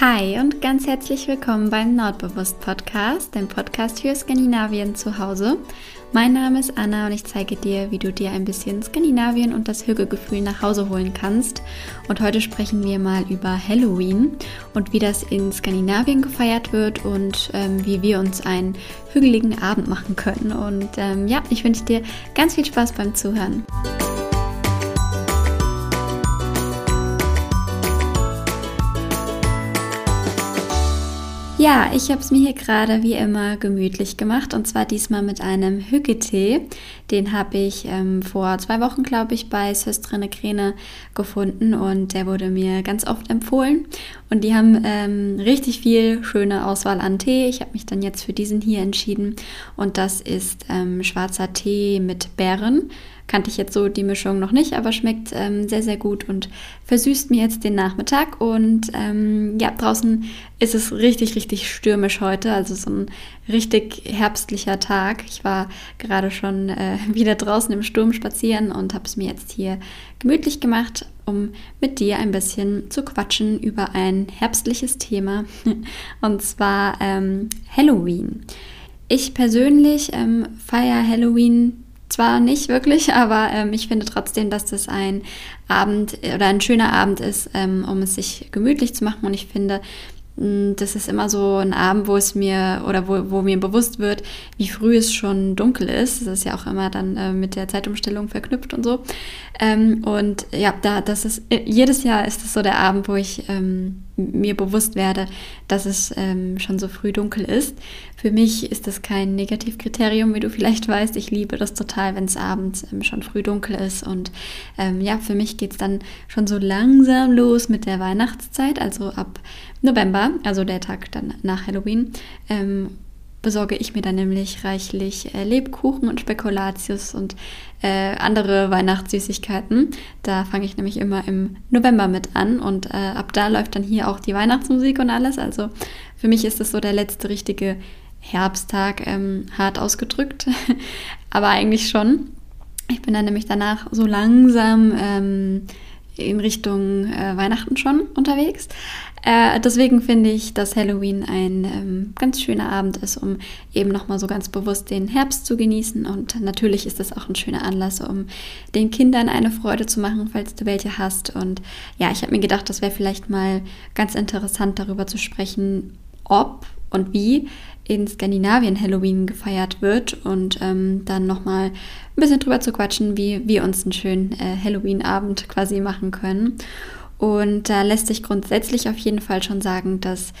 Hi und ganz herzlich willkommen beim Nordbewusst Podcast, dem Podcast für Skandinavien zu Hause. Mein Name ist Anna und ich zeige dir, wie du dir ein bisschen Skandinavien und das Hügelgefühl nach Hause holen kannst. Und heute sprechen wir mal über Halloween und wie das in Skandinavien gefeiert wird und ähm, wie wir uns einen hügeligen Abend machen können. Und ähm, ja, ich wünsche dir ganz viel Spaß beim Zuhören. Ja, ich habe es mir hier gerade wie immer gemütlich gemacht und zwar diesmal mit einem Hüggetee. Den habe ich ähm, vor zwei Wochen, glaube ich, bei Söstrine Kräne gefunden und der wurde mir ganz oft empfohlen. Und die haben ähm, richtig viel schöne Auswahl an Tee. Ich habe mich dann jetzt für diesen hier entschieden und das ist ähm, schwarzer Tee mit Beeren. Kannte ich jetzt so die Mischung noch nicht, aber schmeckt ähm, sehr, sehr gut und versüßt mir jetzt den Nachmittag. Und ähm, ja, draußen ist es richtig, richtig stürmisch heute. Also so ein richtig herbstlicher Tag. Ich war gerade schon äh, wieder draußen im Sturm spazieren und habe es mir jetzt hier gemütlich gemacht, um mit dir ein bisschen zu quatschen über ein herbstliches Thema. und zwar ähm, Halloween. Ich persönlich ähm, feiere Halloween zwar nicht wirklich, aber ähm, ich finde trotzdem, dass das ein Abend oder ein schöner Abend ist, ähm, um es sich gemütlich zu machen. Und ich finde, mm, das ist immer so ein Abend, wo es mir oder wo, wo mir bewusst wird, wie früh es schon dunkel ist. Das ist ja auch immer dann äh, mit der Zeitumstellung verknüpft und so. Ähm, und ja, da, das ist jedes Jahr ist es so der Abend, wo ich ähm, mir bewusst werde, dass es ähm, schon so früh dunkel ist. Für mich ist das kein Negativkriterium, wie du vielleicht weißt. Ich liebe das total, wenn es abends ähm, schon früh dunkel ist. Und ähm, ja, für mich geht es dann schon so langsam los mit der Weihnachtszeit, also ab November, also der Tag dann nach Halloween ähm, besorge ich mir dann nämlich reichlich äh, Lebkuchen und Spekulatius und äh, andere Weihnachtssüßigkeiten. Da fange ich nämlich immer im November mit an und äh, ab da läuft dann hier auch die Weihnachtsmusik und alles. Also für mich ist das so der letzte richtige Herbsttag, ähm, hart ausgedrückt, aber eigentlich schon. Ich bin dann nämlich danach so langsam ähm, in Richtung äh, Weihnachten schon unterwegs. Äh, deswegen finde ich, dass Halloween ein ähm, ganz schöner Abend ist, um eben nochmal so ganz bewusst den Herbst zu genießen. Und natürlich ist das auch ein schöner Anlass, um den Kindern eine Freude zu machen, falls du welche hast. Und ja, ich habe mir gedacht, das wäre vielleicht mal ganz interessant darüber zu sprechen, ob und wie in Skandinavien Halloween gefeiert wird und ähm, dann nochmal ein bisschen drüber zu quatschen, wie wir uns einen schönen äh, Halloween-Abend quasi machen können. Und da lässt sich grundsätzlich auf jeden Fall schon sagen, dass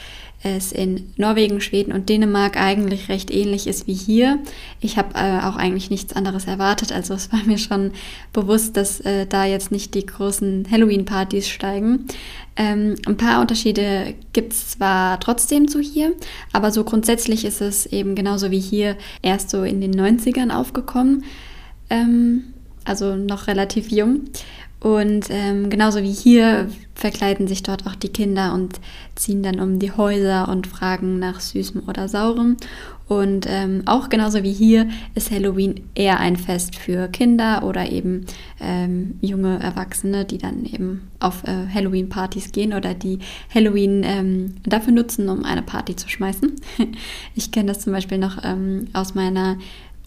es in Norwegen, Schweden und Dänemark eigentlich recht ähnlich ist wie hier. Ich habe äh, auch eigentlich nichts anderes erwartet. Also es war mir schon bewusst, dass äh, da jetzt nicht die großen Halloween-Partys steigen. Ähm, ein paar Unterschiede gibt es zwar trotzdem zu hier, aber so grundsätzlich ist es eben genauso wie hier erst so in den 90ern aufgekommen. Ähm, also noch relativ jung. Und ähm, genauso wie hier verkleiden sich dort auch die Kinder und ziehen dann um die Häuser und fragen nach Süßem oder Saurem. Und ähm, auch genauso wie hier ist Halloween eher ein Fest für Kinder oder eben ähm, junge Erwachsene, die dann eben auf äh, Halloween-Partys gehen oder die Halloween ähm, dafür nutzen, um eine Party zu schmeißen. ich kenne das zum Beispiel noch ähm, aus meiner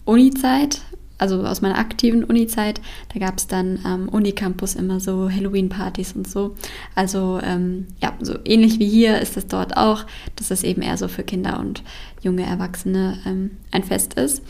Uni-Zeit also aus meiner aktiven Uni-Zeit, da gab es dann am Unicampus immer so Halloween-Partys und so. Also ähm, ja, so ähnlich wie hier ist es dort auch, dass es eben eher so für Kinder und junge Erwachsene ähm, ein Fest ist.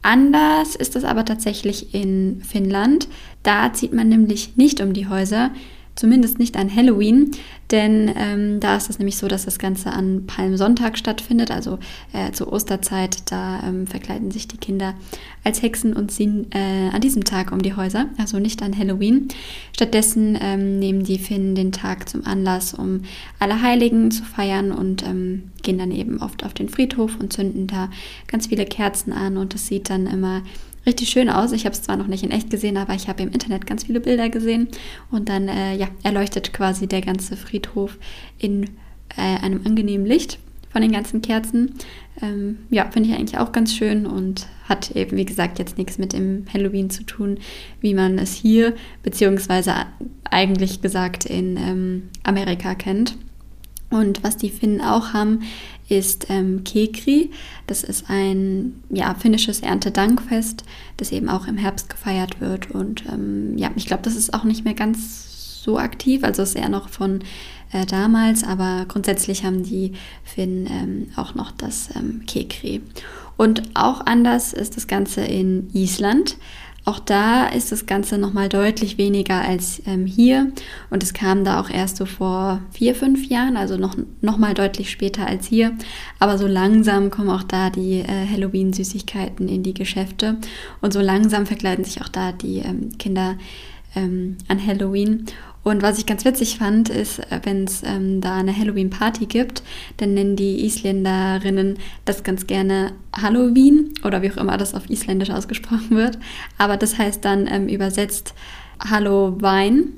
Anders ist das aber tatsächlich in Finnland. Da zieht man nämlich nicht um die Häuser, zumindest nicht an Halloween, denn ähm, da ist es nämlich so, dass das Ganze an Palmsonntag stattfindet, also äh, zur Osterzeit. Da ähm, verkleiden sich die Kinder als Hexen und ziehen äh, an diesem Tag um die Häuser, also nicht an Halloween. Stattdessen ähm, nehmen die Finnen den Tag zum Anlass, um alle Heiligen zu feiern und ähm, gehen dann eben oft auf den Friedhof und zünden da ganz viele Kerzen an und es sieht dann immer richtig schön aus. Ich habe es zwar noch nicht in echt gesehen, aber ich habe im Internet ganz viele Bilder gesehen und dann äh, ja, erleuchtet quasi der ganze Friedhof in äh, einem angenehmen Licht von den ganzen Kerzen. Ähm, ja, finde ich eigentlich auch ganz schön und hat eben, wie gesagt, jetzt nichts mit dem Halloween zu tun, wie man es hier, beziehungsweise eigentlich gesagt in ähm, Amerika kennt. Und was die Finnen auch haben, ist ähm, Kekri. Das ist ein ja, finnisches Erntedankfest, das eben auch im Herbst gefeiert wird. Und ähm, ja, ich glaube, das ist auch nicht mehr ganz so aktiv, also ist eher noch von äh, damals, aber grundsätzlich haben die Finnen ähm, auch noch das ähm, Kekri. Und auch anders ist das Ganze in Island. Auch da ist das Ganze nochmal deutlich weniger als ähm, hier. Und es kam da auch erst so vor vier, fünf Jahren, also noch, noch mal deutlich später als hier. Aber so langsam kommen auch da die äh, Halloween-Süßigkeiten in die Geschäfte. Und so langsam verkleiden sich auch da die ähm, Kinder ähm, an Halloween. Und was ich ganz witzig fand, ist, äh, wenn es ähm, da eine Halloween-Party gibt, dann nennen die Isländerinnen das ganz gerne Halloween oder wie auch immer das auf Isländisch ausgesprochen wird. Aber das heißt dann ähm, übersetzt Hallo Wein,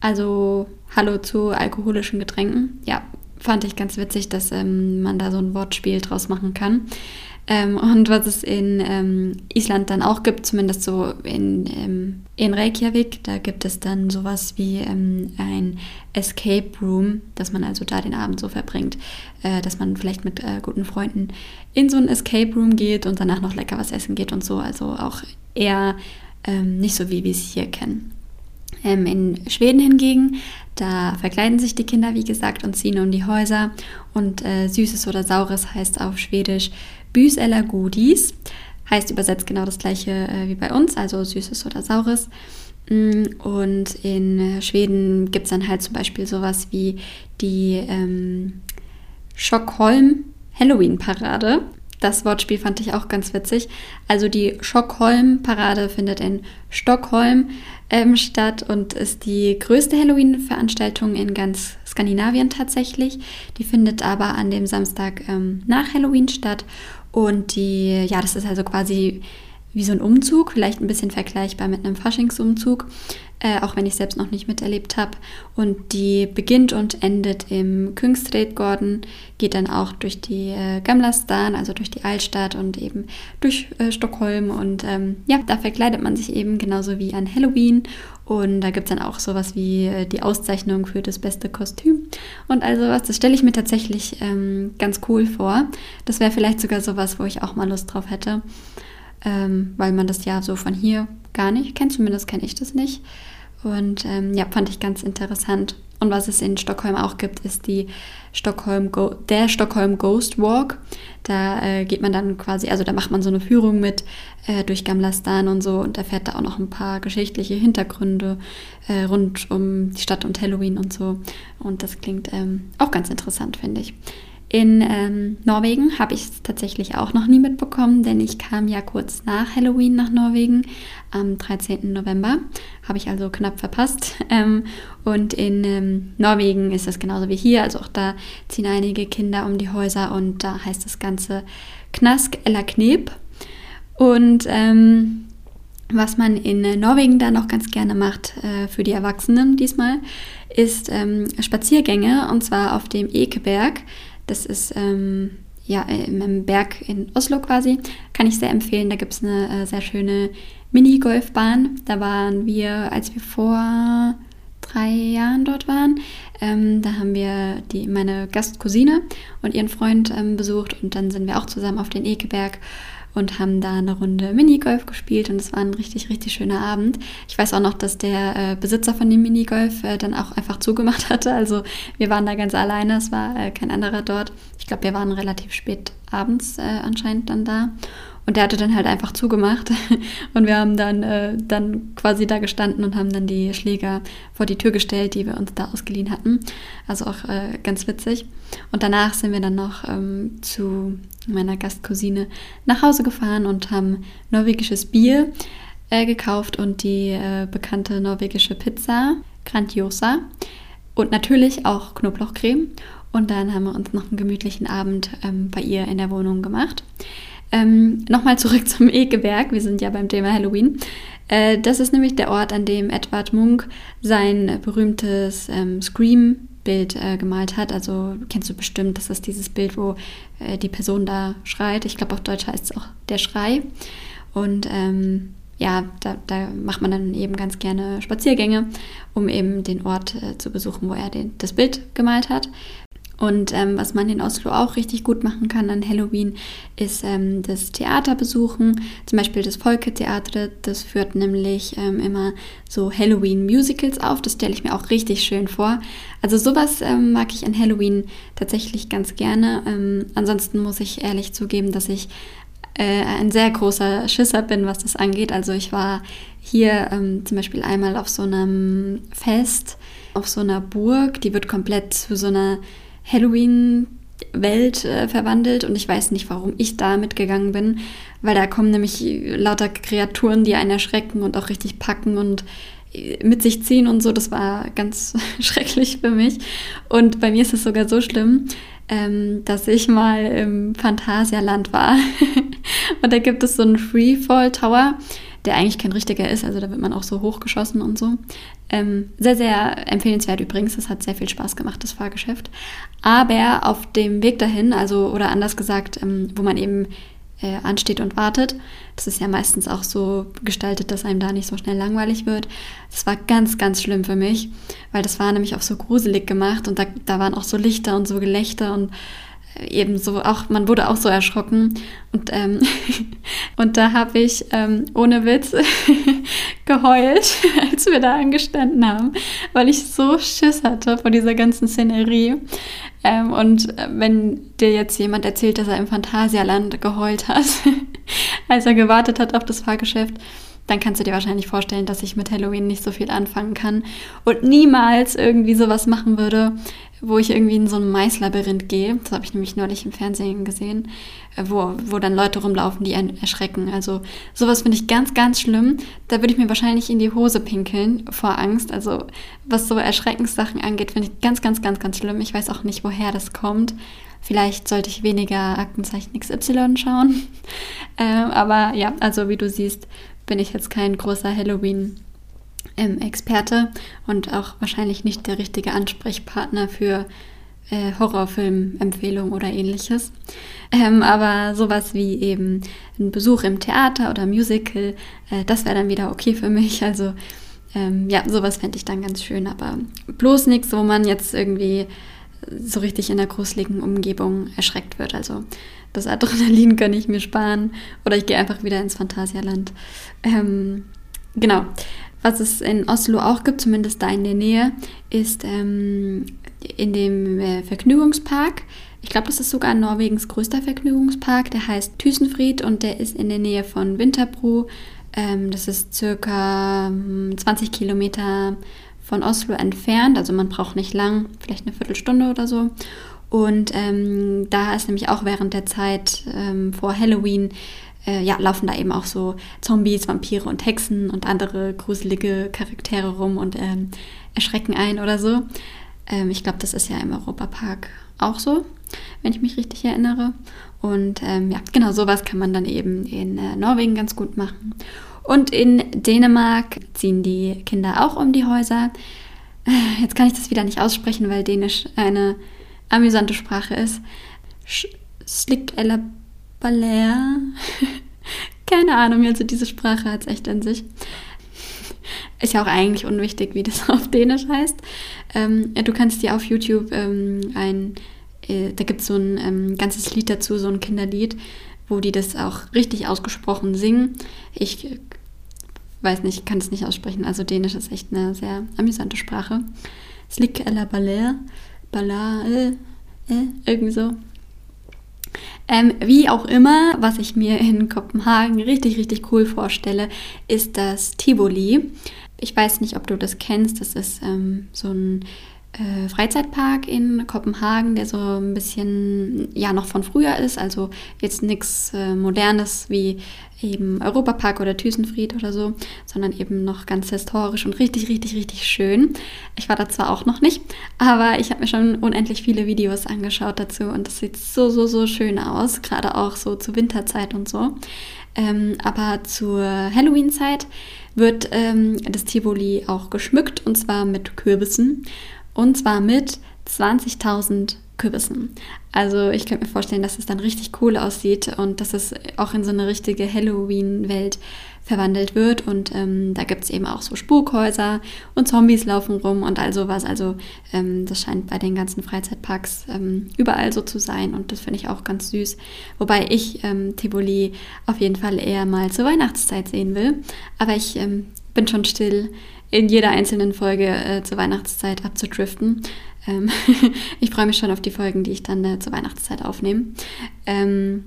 also Hallo zu alkoholischen Getränken. Ja, fand ich ganz witzig, dass ähm, man da so ein Wortspiel draus machen kann. Ähm, und was es in ähm, Island dann auch gibt, zumindest so in, ähm, in Reykjavik, da gibt es dann sowas wie ähm, ein Escape Room, dass man also da den Abend so verbringt, äh, dass man vielleicht mit äh, guten Freunden in so ein Escape Room geht und danach noch lecker was essen geht und so. Also auch eher ähm, nicht so, wie wir es hier kennen. Ähm, in Schweden hingegen, da verkleiden sich die Kinder, wie gesagt, und ziehen um die Häuser. Und äh, Süßes oder Saures heißt auf Schwedisch Bys eller Goodies. Heißt übersetzt genau das gleiche äh, wie bei uns, also Süßes oder Saures. Mm, und in äh, Schweden gibt es dann halt zum Beispiel sowas wie die ähm, Stockholm Halloween Parade. Das Wortspiel fand ich auch ganz witzig. Also die Stockholm-Parade findet in Stockholm ähm, statt und ist die größte Halloween-Veranstaltung in ganz Skandinavien tatsächlich. Die findet aber an dem Samstag ähm, nach Halloween statt. Und die, ja, das ist also quasi wie so ein Umzug, vielleicht ein bisschen vergleichbar mit einem Faschingsumzug, äh, auch wenn ich selbst noch nicht miterlebt habe. Und die beginnt und endet im Kungsträdgården, geht dann auch durch die äh, Gamlastan, also durch die Altstadt und eben durch äh, Stockholm. Und ähm, ja, da verkleidet man sich eben genauso wie an Halloween. Und da gibt es dann auch sowas wie äh, die Auszeichnung für das beste Kostüm. Und also was, das stelle ich mir tatsächlich ähm, ganz cool vor. Das wäre vielleicht sogar sowas, wo ich auch mal Lust drauf hätte ähm, weil man das ja so von hier gar nicht kennt. Zumindest kenne ich das nicht. Und ähm, ja, fand ich ganz interessant. Und was es in Stockholm auch gibt, ist die Stockholm Go der Stockholm Ghost Walk. Da äh, geht man dann quasi, also da macht man so eine Führung mit äh, durch Gamla Stan und so und erfährt da auch noch ein paar geschichtliche Hintergründe äh, rund um die Stadt und Halloween und so. Und das klingt ähm, auch ganz interessant, finde ich. In ähm, Norwegen habe ich es tatsächlich auch noch nie mitbekommen, denn ich kam ja kurz nach Halloween nach Norwegen am 13. November. Habe ich also knapp verpasst. Ähm, und in ähm, Norwegen ist es genauso wie hier. Also auch da ziehen einige Kinder um die Häuser und da heißt das Ganze Knask eller Knep. Und ähm, was man in Norwegen da noch ganz gerne macht, äh, für die Erwachsenen diesmal, ist ähm, Spaziergänge und zwar auf dem Ekeberg. Das ist ähm, ja im Berg in Oslo quasi. Kann ich sehr empfehlen. Da gibt es eine äh, sehr schöne Minigolfbahn. Da waren wir, als wir vor drei Jahren dort waren. Ähm, da haben wir die, meine Gastcousine und ihren Freund ähm, besucht und dann sind wir auch zusammen auf den Ekeberg und haben da eine Runde Minigolf gespielt und es war ein richtig, richtig schöner Abend. Ich weiß auch noch, dass der äh, Besitzer von dem Minigolf äh, dann auch einfach zugemacht hatte. Also wir waren da ganz alleine, es war äh, kein anderer dort. Ich glaube, wir waren relativ spät abends äh, anscheinend dann da. Und der hatte dann halt einfach zugemacht. Und wir haben dann, äh, dann quasi da gestanden und haben dann die Schläger vor die Tür gestellt, die wir uns da ausgeliehen hatten. Also auch äh, ganz witzig. Und danach sind wir dann noch ähm, zu meiner Gastcousine nach Hause gefahren und haben norwegisches Bier äh, gekauft und die äh, bekannte norwegische Pizza, Grandiosa. Und natürlich auch Knoblauchcreme. Und dann haben wir uns noch einen gemütlichen Abend ähm, bei ihr in der Wohnung gemacht. Ähm, Nochmal zurück zum Ekeberg. Wir sind ja beim Thema Halloween. Äh, das ist nämlich der Ort, an dem Edward Munk sein berühmtes ähm, Scream-Bild äh, gemalt hat. Also kennst du bestimmt, das ist dieses Bild, wo äh, die Person da schreit. Ich glaube, auf Deutsch heißt es auch der Schrei. Und ähm, ja, da, da, macht man dann eben ganz gerne Spaziergänge, um eben den Ort äh, zu besuchen, wo er den, das Bild gemalt hat. Und ähm, was man in Oslo auch richtig gut machen kann an Halloween, ist ähm, das Theater besuchen. Zum Beispiel das Folketheater, das führt nämlich ähm, immer so Halloween-Musicals auf. Das stelle ich mir auch richtig schön vor. Also sowas ähm, mag ich an Halloween tatsächlich ganz gerne. Ähm, ansonsten muss ich ehrlich zugeben, dass ich äh, ein sehr großer Schisser bin, was das angeht. Also ich war hier ähm, zum Beispiel einmal auf so einem Fest, auf so einer Burg, die wird komplett zu so einer Halloween-Welt äh, verwandelt und ich weiß nicht, warum ich da mitgegangen bin, weil da kommen nämlich lauter Kreaturen, die einen erschrecken und auch richtig packen und äh, mit sich ziehen und so. Das war ganz schrecklich für mich. Und bei mir ist es sogar so schlimm, ähm, dass ich mal im Phantasialand war. und da gibt es so einen Freefall Tower der eigentlich kein richtiger ist. Also da wird man auch so hochgeschossen und so. Ähm, sehr, sehr empfehlenswert übrigens. Das hat sehr viel Spaß gemacht, das Fahrgeschäft. Aber auf dem Weg dahin, also oder anders gesagt, ähm, wo man eben äh, ansteht und wartet, das ist ja meistens auch so gestaltet, dass einem da nicht so schnell langweilig wird. Das war ganz, ganz schlimm für mich, weil das war nämlich auch so gruselig gemacht und da, da waren auch so Lichter und so Gelächter und ebenso auch, man wurde auch so erschrocken. Und, ähm, und da habe ich ähm, ohne Witz geheult, als wir da angestanden haben, weil ich so Schiss hatte vor dieser ganzen Szenerie. Ähm, und wenn dir jetzt jemand erzählt, dass er im Phantasialand geheult hat, als er gewartet hat auf das Fahrgeschäft, dann kannst du dir wahrscheinlich vorstellen, dass ich mit Halloween nicht so viel anfangen kann und niemals irgendwie sowas machen würde, wo ich irgendwie in so ein Maislabyrinth gehe. Das habe ich nämlich neulich im Fernsehen gesehen, wo, wo dann Leute rumlaufen, die einen erschrecken. Also sowas finde ich ganz, ganz schlimm. Da würde ich mir wahrscheinlich in die Hose pinkeln vor Angst. Also was so Erschreckenssachen angeht, finde ich ganz, ganz, ganz, ganz schlimm. Ich weiß auch nicht, woher das kommt. Vielleicht sollte ich weniger Aktenzeichen XY schauen. ähm, aber ja, also wie du siehst, bin ich jetzt kein großer Halloween- Experte und auch wahrscheinlich nicht der richtige Ansprechpartner für äh, Horrorfilmempfehlungen oder ähnliches. Ähm, aber sowas wie eben ein Besuch im Theater oder Musical, äh, das wäre dann wieder okay für mich. Also ähm, ja, sowas fände ich dann ganz schön, aber bloß nichts, wo man jetzt irgendwie so richtig in der gruseligen Umgebung erschreckt wird. Also das Adrenalin kann ich mir sparen oder ich gehe einfach wieder ins Phantasialand. Ähm, genau. Was es in Oslo auch gibt, zumindest da in der Nähe, ist ähm, in dem äh, Vergnügungspark. Ich glaube, das ist sogar Norwegens größter Vergnügungspark. Der heißt Thysenfried und der ist in der Nähe von Winterbro. Ähm, das ist circa 20 hm, Kilometer von Oslo entfernt. Also man braucht nicht lang, vielleicht eine Viertelstunde oder so. Und ähm, da ist nämlich auch während der Zeit ähm, vor Halloween äh, ja, laufen da eben auch so Zombies, Vampire und Hexen und andere gruselige Charaktere rum und ähm, erschrecken ein oder so. Ähm, ich glaube, das ist ja im Europapark auch so, wenn ich mich richtig erinnere. Und ähm, ja, genau sowas kann man dann eben in äh, Norwegen ganz gut machen. Und in Dänemark ziehen die Kinder auch um die Häuser. Äh, jetzt kann ich das wieder nicht aussprechen, weil Dänisch eine amüsante Sprache ist. Slick eller Baler. Keine Ahnung, also diese Sprache hat es echt in sich. Ist ja auch eigentlich unwichtig, wie das auf Dänisch heißt. Ähm, du kannst dir auf YouTube ähm, ein, äh, da gibt es so ein ähm, ganzes Lied dazu, so ein Kinderlied, wo die das auch richtig ausgesprochen singen. Ich äh, weiß nicht, kann es nicht aussprechen. Also Dänisch ist echt eine sehr amüsante Sprache. Slik eller baler, balar, äh, äh, irgendwie so. Ähm, wie auch immer, was ich mir in Kopenhagen richtig, richtig cool vorstelle, ist das Tivoli. Ich weiß nicht, ob du das kennst. Das ist ähm, so ein äh, Freizeitpark in Kopenhagen, der so ein bisschen ja noch von früher ist, also jetzt nichts äh, Modernes wie eben Europapark oder Thüsenfried oder so, sondern eben noch ganz historisch und richtig, richtig, richtig schön. Ich war da zwar auch noch nicht, aber ich habe mir schon unendlich viele Videos angeschaut dazu und das sieht so, so, so schön aus, gerade auch so zur Winterzeit und so. Ähm, aber zur Halloween-Zeit wird ähm, das Tivoli auch geschmückt und zwar mit Kürbissen und zwar mit 20.000 Kürbissen. Also ich könnte mir vorstellen, dass es dann richtig cool aussieht und dass es auch in so eine richtige Halloween-Welt verwandelt wird. Und ähm, da gibt es eben auch so Spukhäuser und Zombies laufen rum und all sowas. Also ähm, das scheint bei den ganzen Freizeitparks ähm, überall so zu sein und das finde ich auch ganz süß. Wobei ich ähm, Tivoli auf jeden Fall eher mal zur Weihnachtszeit sehen will. Aber ich ähm, bin schon still in jeder einzelnen Folge äh, zur Weihnachtszeit abzudriften. Ähm, ich freue mich schon auf die Folgen, die ich dann äh, zur Weihnachtszeit aufnehme. Ähm,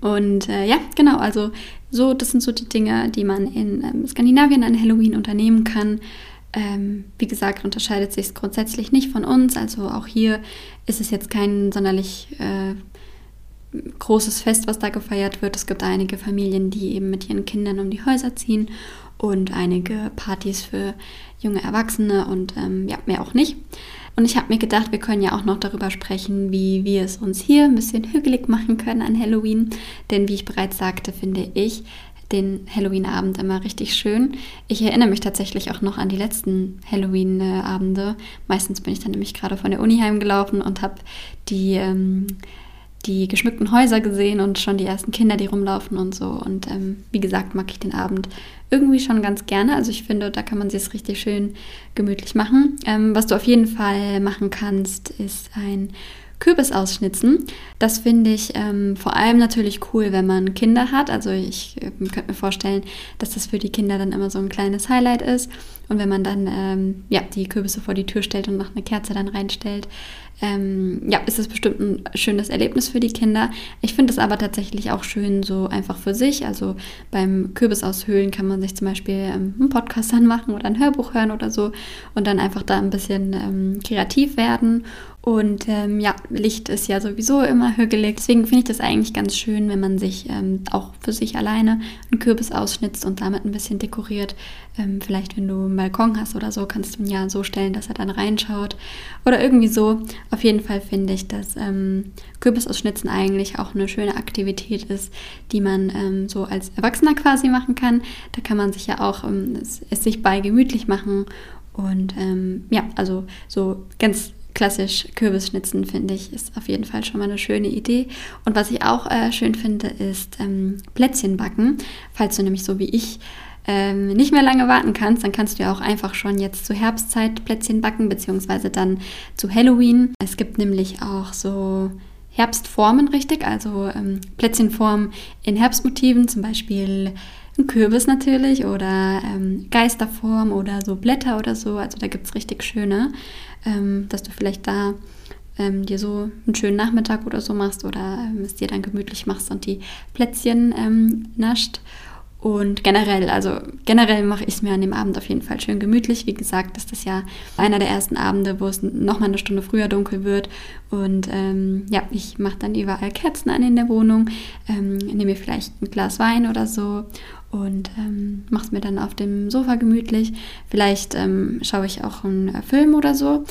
und äh, ja, genau, also so, das sind so die Dinge, die man in ähm, Skandinavien an Halloween unternehmen kann. Ähm, wie gesagt, unterscheidet sich grundsätzlich nicht von uns. Also auch hier ist es jetzt kein sonderlich äh, großes Fest, was da gefeiert wird. Es gibt einige Familien, die eben mit ihren Kindern um die Häuser ziehen und einige Partys für junge Erwachsene und ähm, ja, mehr auch nicht. Und ich habe mir gedacht, wir können ja auch noch darüber sprechen, wie wir es uns hier ein bisschen hügelig machen können an Halloween. Denn wie ich bereits sagte, finde ich den Halloween-Abend immer richtig schön. Ich erinnere mich tatsächlich auch noch an die letzten Halloween-Abende. Meistens bin ich dann nämlich gerade von der Uni heimgelaufen und habe die ähm, die geschmückten Häuser gesehen und schon die ersten Kinder, die rumlaufen und so. Und ähm, wie gesagt, mag ich den Abend irgendwie schon ganz gerne. Also ich finde, da kann man sich es richtig schön gemütlich machen. Ähm, was du auf jeden Fall machen kannst, ist ein Kürbis ausschnitzen. Das finde ich ähm, vor allem natürlich cool, wenn man Kinder hat. Also ich äh, könnte mir vorstellen, dass das für die Kinder dann immer so ein kleines Highlight ist. Und wenn man dann ähm, ja, die Kürbisse vor die Tür stellt und noch eine Kerze dann reinstellt, ähm, ja, ist es bestimmt ein schönes Erlebnis für die Kinder. Ich finde es aber tatsächlich auch schön so einfach für sich. Also beim Kürbis aushöhlen kann man sich zum Beispiel ähm, einen Podcast anmachen oder ein Hörbuch hören oder so und dann einfach da ein bisschen ähm, kreativ werden und ähm, ja, Licht ist ja sowieso immer hügelig. Deswegen finde ich das eigentlich ganz schön, wenn man sich ähm, auch für sich alleine einen Kürbis ausschnitzt und damit ein bisschen dekoriert. Ähm, vielleicht, wenn du einen Balkon hast oder so, kannst du ihn ja so stellen, dass er dann reinschaut. Oder irgendwie so. Auf jeden Fall finde ich, dass ähm, Kürbisausschnitzen eigentlich auch eine schöne Aktivität ist, die man ähm, so als Erwachsener quasi machen kann. Da kann man sich ja auch ähm, es, es sich bei gemütlich machen. Und ja, also so ganz klassisch Kürbisschnitzen, finde ich, ist auf jeden Fall schon mal eine schöne Idee. Und was ich auch äh, schön finde, ist ähm, Plätzchen backen. Falls du nämlich so wie ich ähm, nicht mehr lange warten kannst, dann kannst du ja auch einfach schon jetzt zur Herbstzeit Plätzchen backen, beziehungsweise dann zu Halloween. Es gibt nämlich auch so Herbstformen, richtig? Also ähm, Plätzchenformen in Herbstmotiven, zum Beispiel ein Kürbis natürlich oder ähm, Geisterform oder so Blätter oder so. Also da gibt es richtig schöne ähm, dass du vielleicht da ähm, dir so einen schönen Nachmittag oder so machst oder ähm, es dir dann gemütlich machst und die Plätzchen ähm, nascht. Und generell, also generell mache ich es mir an dem Abend auf jeden Fall schön gemütlich. Wie gesagt, ist das ja einer der ersten Abende, wo es nochmal eine Stunde früher dunkel wird. Und ähm, ja, ich mache dann überall Kerzen an in der Wohnung, ähm, nehme mir vielleicht ein Glas Wein oder so und ähm, mache es mir dann auf dem Sofa gemütlich. Vielleicht ähm, schaue ich auch einen äh, Film oder so.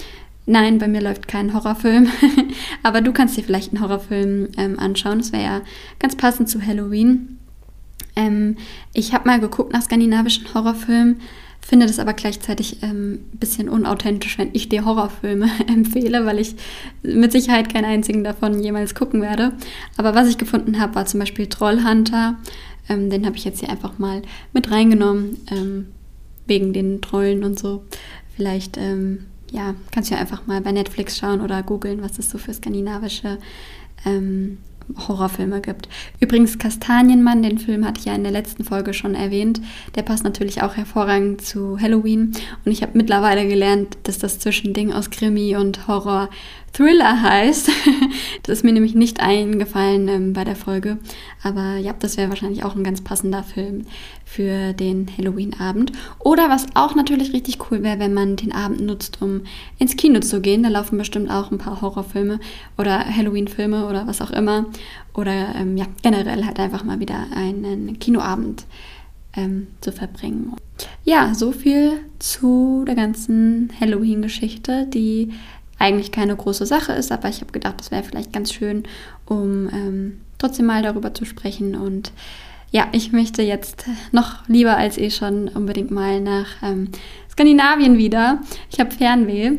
Nein, bei mir läuft kein Horrorfilm, aber du kannst dir vielleicht einen Horrorfilm ähm, anschauen. Das wäre ja ganz passend zu Halloween. Ähm, ich habe mal geguckt nach skandinavischen Horrorfilmen, finde das aber gleichzeitig ein ähm, bisschen unauthentisch, wenn ich dir Horrorfilme empfehle, weil ich mit Sicherheit keinen einzigen davon jemals gucken werde. Aber was ich gefunden habe, war zum Beispiel Trollhunter. Ähm, den habe ich jetzt hier einfach mal mit reingenommen, ähm, wegen den Trollen und so. Vielleicht, ähm, ja, kannst du ja einfach mal bei Netflix schauen oder googeln, was es so für skandinavische ähm, Horrorfilme gibt. Übrigens Kastanienmann, den Film hatte ich ja in der letzten Folge schon erwähnt. Der passt natürlich auch hervorragend zu Halloween. Und ich habe mittlerweile gelernt, dass das Zwischending aus Krimi und Horror Thriller heißt. das ist mir nämlich nicht eingefallen ähm, bei der Folge. Aber ja, das wäre wahrscheinlich auch ein ganz passender Film für den Halloween-Abend. Oder was auch natürlich richtig cool wäre, wenn man den Abend nutzt, um ins Kino zu gehen. Da laufen bestimmt auch ein paar Horrorfilme oder Halloween-Filme oder was auch immer. Oder ähm, ja, generell halt einfach mal wieder einen Kinoabend ähm, zu verbringen. Ja, so viel zu der ganzen Halloween-Geschichte, die eigentlich keine große Sache ist, aber ich habe gedacht, das wäre vielleicht ganz schön, um ähm, trotzdem mal darüber zu sprechen und ja, ich möchte jetzt noch lieber als eh schon unbedingt mal nach ähm, Skandinavien wieder. Ich habe Fernweh.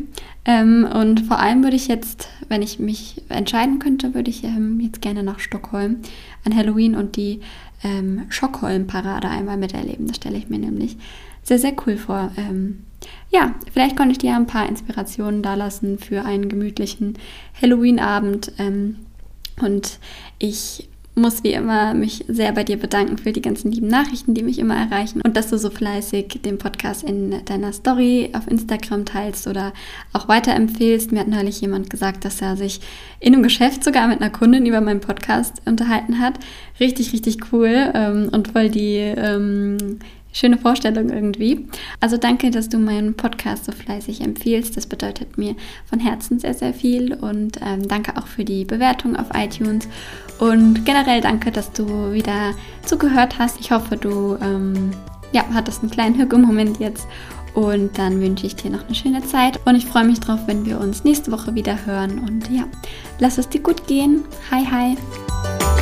Ähm, und vor allem würde ich jetzt, wenn ich mich entscheiden könnte, würde ich ähm, jetzt gerne nach Stockholm an Halloween und die ähm, Schockholm-Parade einmal miterleben. Das stelle ich mir nämlich sehr, sehr cool vor. Ähm, ja, vielleicht konnte ich dir ein paar Inspirationen da lassen für einen gemütlichen Halloween-Abend. Ähm, und ich muss wie immer mich sehr bei dir bedanken für die ganzen lieben Nachrichten, die mich immer erreichen und dass du so fleißig den Podcast in deiner Story auf Instagram teilst oder auch weiterempfehlst. Mir hat neulich jemand gesagt, dass er sich in einem Geschäft sogar mit einer Kundin über meinen Podcast unterhalten hat. Richtig, richtig cool ähm, und voll die ähm, schöne Vorstellung irgendwie. Also danke, dass du meinen Podcast so fleißig empfiehlst. Das bedeutet mir von Herzen sehr, sehr viel. Und ähm, danke auch für die Bewertung auf iTunes. Und generell danke, dass du wieder zugehört hast. Ich hoffe, du ähm, ja, hattest einen kleinen Hücke-Moment jetzt. Und dann wünsche ich dir noch eine schöne Zeit. Und ich freue mich drauf, wenn wir uns nächste Woche wieder hören. Und ja, lass es dir gut gehen. Hi, hi.